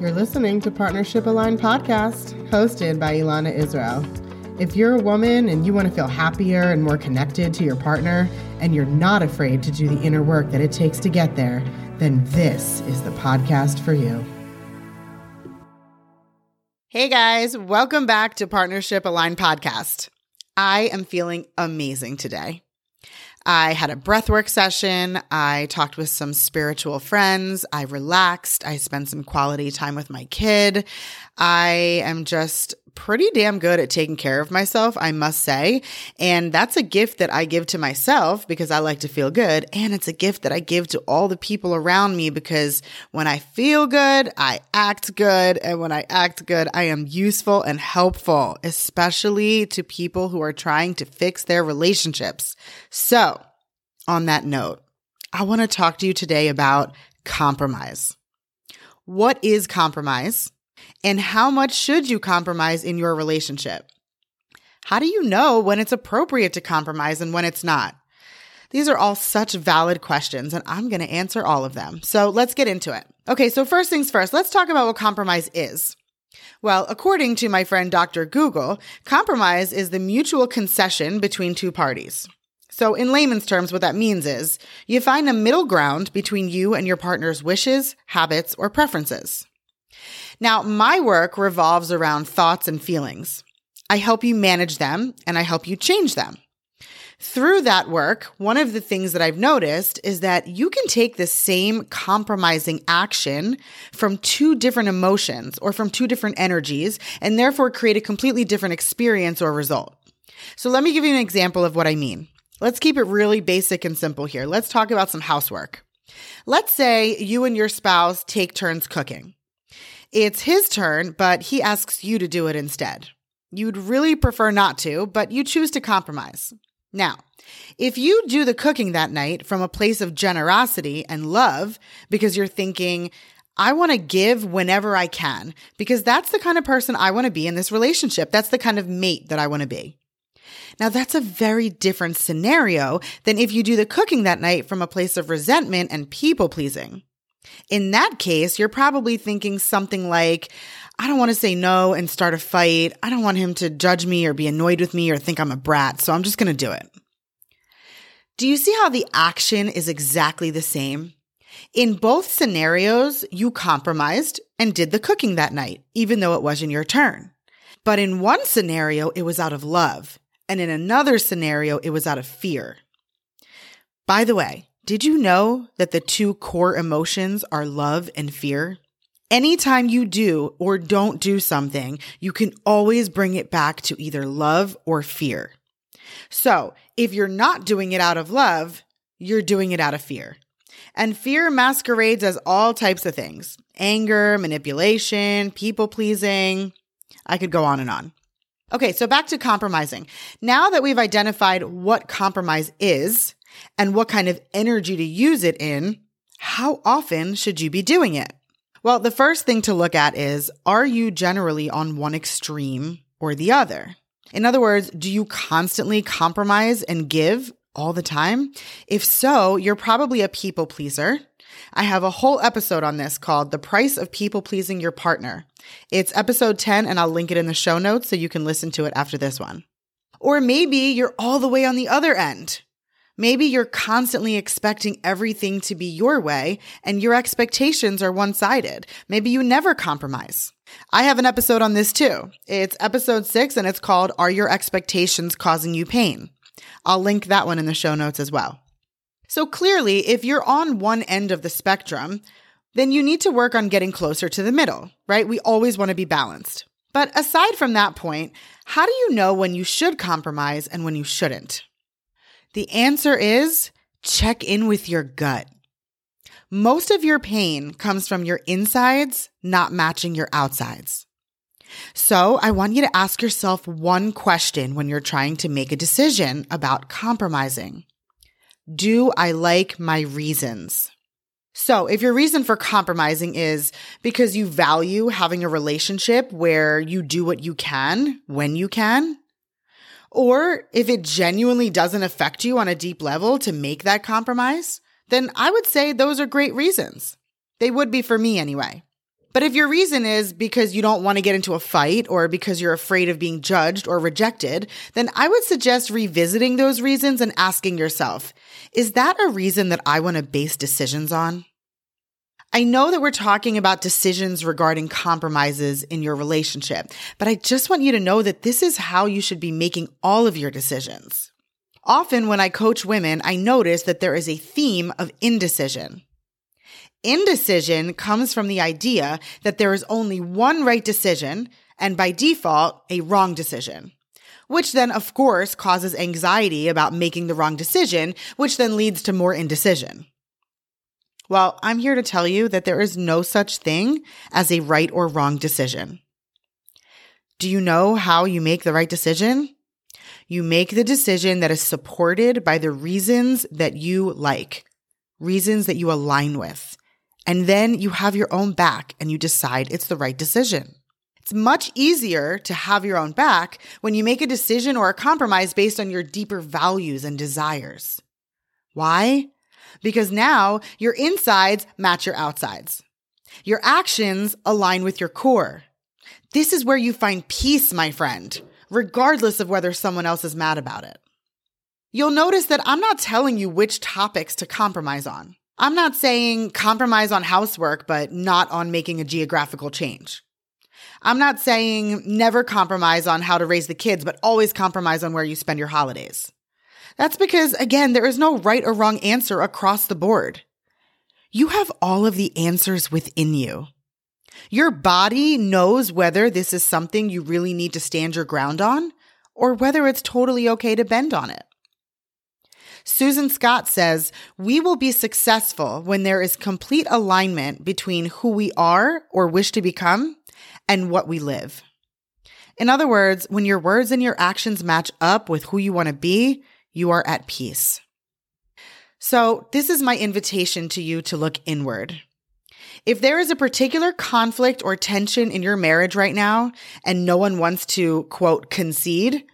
You're listening to Partnership Aligned Podcast, hosted by Elana Israel. If you're a woman and you want to feel happier and more connected to your partner, and you're not afraid to do the inner work that it takes to get there, then this is the podcast for you. Hey guys, welcome back to Partnership Aligned Podcast. I am feeling amazing today. I had a breathwork session. I talked with some spiritual friends. I relaxed. I spent some quality time with my kid. I am just pretty damn good at taking care of myself, I must say. And that's a gift that I give to myself because I like to feel good. And it's a gift that I give to all the people around me because when I feel good, I act good. And when I act good, I am useful and helpful, especially to people who are trying to fix their relationships. So, on that note, I want to talk to you today about compromise. What is compromise? And how much should you compromise in your relationship? How do you know when it's appropriate to compromise and when it's not? These are all such valid questions, and I'm going to answer all of them. So let's get into it. Okay, so first things first, let's talk about what compromise is. Well, according to my friend Dr. Google, compromise is the mutual concession between two parties. So, in layman's terms, what that means is you find a middle ground between you and your partner's wishes, habits, or preferences. Now, my work revolves around thoughts and feelings. I help you manage them and I help you change them. Through that work, one of the things that I've noticed is that you can take the same compromising action from two different emotions or from two different energies and therefore create a completely different experience or result. So let me give you an example of what I mean. Let's keep it really basic and simple here. Let's talk about some housework. Let's say you and your spouse take turns cooking. It's his turn, but he asks you to do it instead. You'd really prefer not to, but you choose to compromise. Now, if you do the cooking that night from a place of generosity and love because you're thinking, I want to give whenever I can, because that's the kind of person I want to be in this relationship. That's the kind of mate that I want to be. Now, that's a very different scenario than if you do the cooking that night from a place of resentment and people pleasing. In that case, you're probably thinking something like, I don't want to say no and start a fight. I don't want him to judge me or be annoyed with me or think I'm a brat, so I'm just going to do it. Do you see how the action is exactly the same? In both scenarios, you compromised and did the cooking that night, even though it wasn't your turn. But in one scenario, it was out of love. And in another scenario, it was out of fear. By the way, did you know that the two core emotions are love and fear? Anytime you do or don't do something, you can always bring it back to either love or fear. So if you're not doing it out of love, you're doing it out of fear. And fear masquerades as all types of things anger, manipulation, people pleasing. I could go on and on. Okay, so back to compromising. Now that we've identified what compromise is, and what kind of energy to use it in, how often should you be doing it? Well, the first thing to look at is are you generally on one extreme or the other? In other words, do you constantly compromise and give all the time? If so, you're probably a people pleaser. I have a whole episode on this called The Price of People Pleasing Your Partner. It's episode 10, and I'll link it in the show notes so you can listen to it after this one. Or maybe you're all the way on the other end. Maybe you're constantly expecting everything to be your way and your expectations are one sided. Maybe you never compromise. I have an episode on this too. It's episode six and it's called Are Your Expectations Causing You Pain? I'll link that one in the show notes as well. So clearly, if you're on one end of the spectrum, then you need to work on getting closer to the middle, right? We always want to be balanced. But aside from that point, how do you know when you should compromise and when you shouldn't? The answer is check in with your gut. Most of your pain comes from your insides not matching your outsides. So I want you to ask yourself one question when you're trying to make a decision about compromising. Do I like my reasons? So if your reason for compromising is because you value having a relationship where you do what you can when you can, or if it genuinely doesn't affect you on a deep level to make that compromise, then I would say those are great reasons. They would be for me anyway. But if your reason is because you don't want to get into a fight or because you're afraid of being judged or rejected, then I would suggest revisiting those reasons and asking yourself, is that a reason that I want to base decisions on? I know that we're talking about decisions regarding compromises in your relationship, but I just want you to know that this is how you should be making all of your decisions. Often when I coach women, I notice that there is a theme of indecision. Indecision comes from the idea that there is only one right decision and by default, a wrong decision. Which then, of course, causes anxiety about making the wrong decision, which then leads to more indecision. Well, I'm here to tell you that there is no such thing as a right or wrong decision. Do you know how you make the right decision? You make the decision that is supported by the reasons that you like, reasons that you align with. And then you have your own back and you decide it's the right decision. It's much easier to have your own back when you make a decision or a compromise based on your deeper values and desires. Why? Because now your insides match your outsides. Your actions align with your core. This is where you find peace, my friend, regardless of whether someone else is mad about it. You'll notice that I'm not telling you which topics to compromise on. I'm not saying compromise on housework, but not on making a geographical change. I'm not saying never compromise on how to raise the kids, but always compromise on where you spend your holidays. That's because, again, there is no right or wrong answer across the board. You have all of the answers within you. Your body knows whether this is something you really need to stand your ground on or whether it's totally okay to bend on it. Susan Scott says, We will be successful when there is complete alignment between who we are or wish to become and what we live. In other words, when your words and your actions match up with who you want to be, you are at peace. So, this is my invitation to you to look inward. If there is a particular conflict or tension in your marriage right now and no one wants to, quote, concede,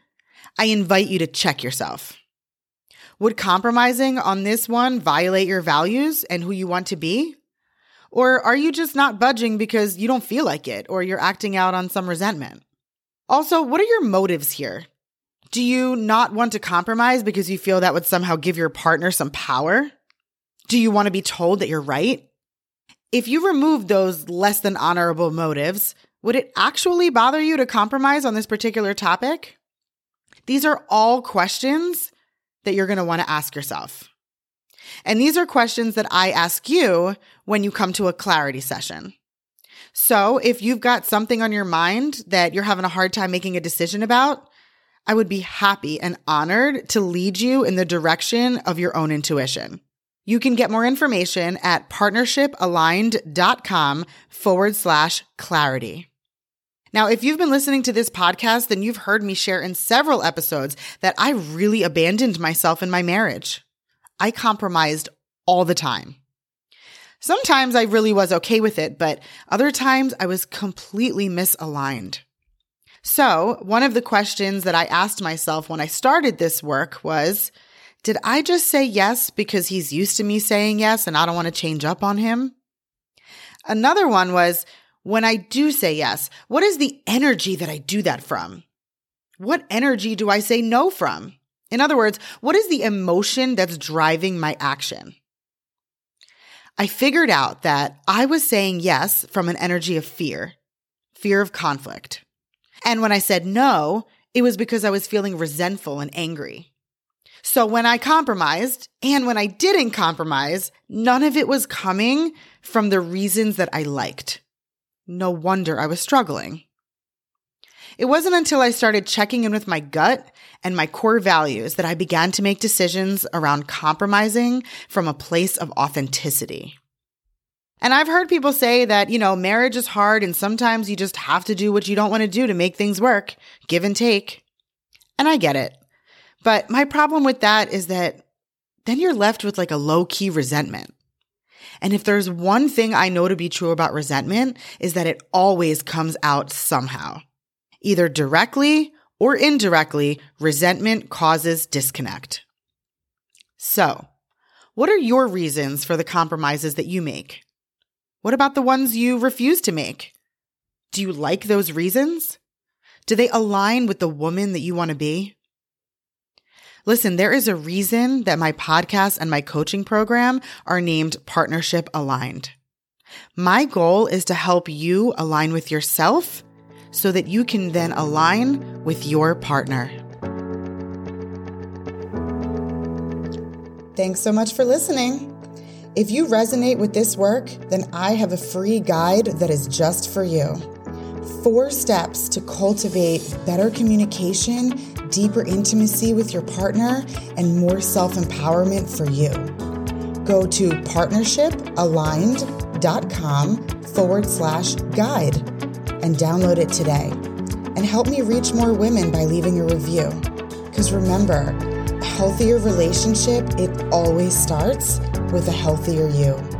I invite you to check yourself. Would compromising on this one violate your values and who you want to be? Or are you just not budging because you don't feel like it or you're acting out on some resentment? Also, what are your motives here? Do you not want to compromise because you feel that would somehow give your partner some power? Do you want to be told that you're right? If you remove those less than honorable motives, would it actually bother you to compromise on this particular topic? These are all questions that you're going to want to ask yourself. And these are questions that I ask you when you come to a clarity session. So if you've got something on your mind that you're having a hard time making a decision about, I would be happy and honored to lead you in the direction of your own intuition. You can get more information at partnershipaligned.com forward slash clarity. Now, if you've been listening to this podcast, then you've heard me share in several episodes that I really abandoned myself in my marriage. I compromised all the time. Sometimes I really was okay with it, but other times I was completely misaligned. So, one of the questions that I asked myself when I started this work was Did I just say yes because he's used to me saying yes and I don't want to change up on him? Another one was when I do say yes, what is the energy that I do that from? What energy do I say no from? In other words, what is the emotion that's driving my action? I figured out that I was saying yes from an energy of fear, fear of conflict. And when I said no, it was because I was feeling resentful and angry. So when I compromised and when I didn't compromise, none of it was coming from the reasons that I liked. No wonder I was struggling. It wasn't until I started checking in with my gut and my core values that I began to make decisions around compromising from a place of authenticity. And I've heard people say that, you know, marriage is hard and sometimes you just have to do what you don't want to do to make things work, give and take. And I get it. But my problem with that is that then you're left with like a low key resentment. And if there's one thing I know to be true about resentment is that it always comes out somehow. Either directly or indirectly, resentment causes disconnect. So, what are your reasons for the compromises that you make? What about the ones you refuse to make? Do you like those reasons? Do they align with the woman that you want to be? Listen, there is a reason that my podcast and my coaching program are named Partnership Aligned. My goal is to help you align with yourself so that you can then align with your partner. Thanks so much for listening. If you resonate with this work, then I have a free guide that is just for you. Four steps to cultivate better communication, deeper intimacy with your partner, and more self empowerment for you. Go to partnershipaligned.com forward slash guide and download it today. And help me reach more women by leaving a review. Because remember, a healthier relationship, it always starts with a healthier you.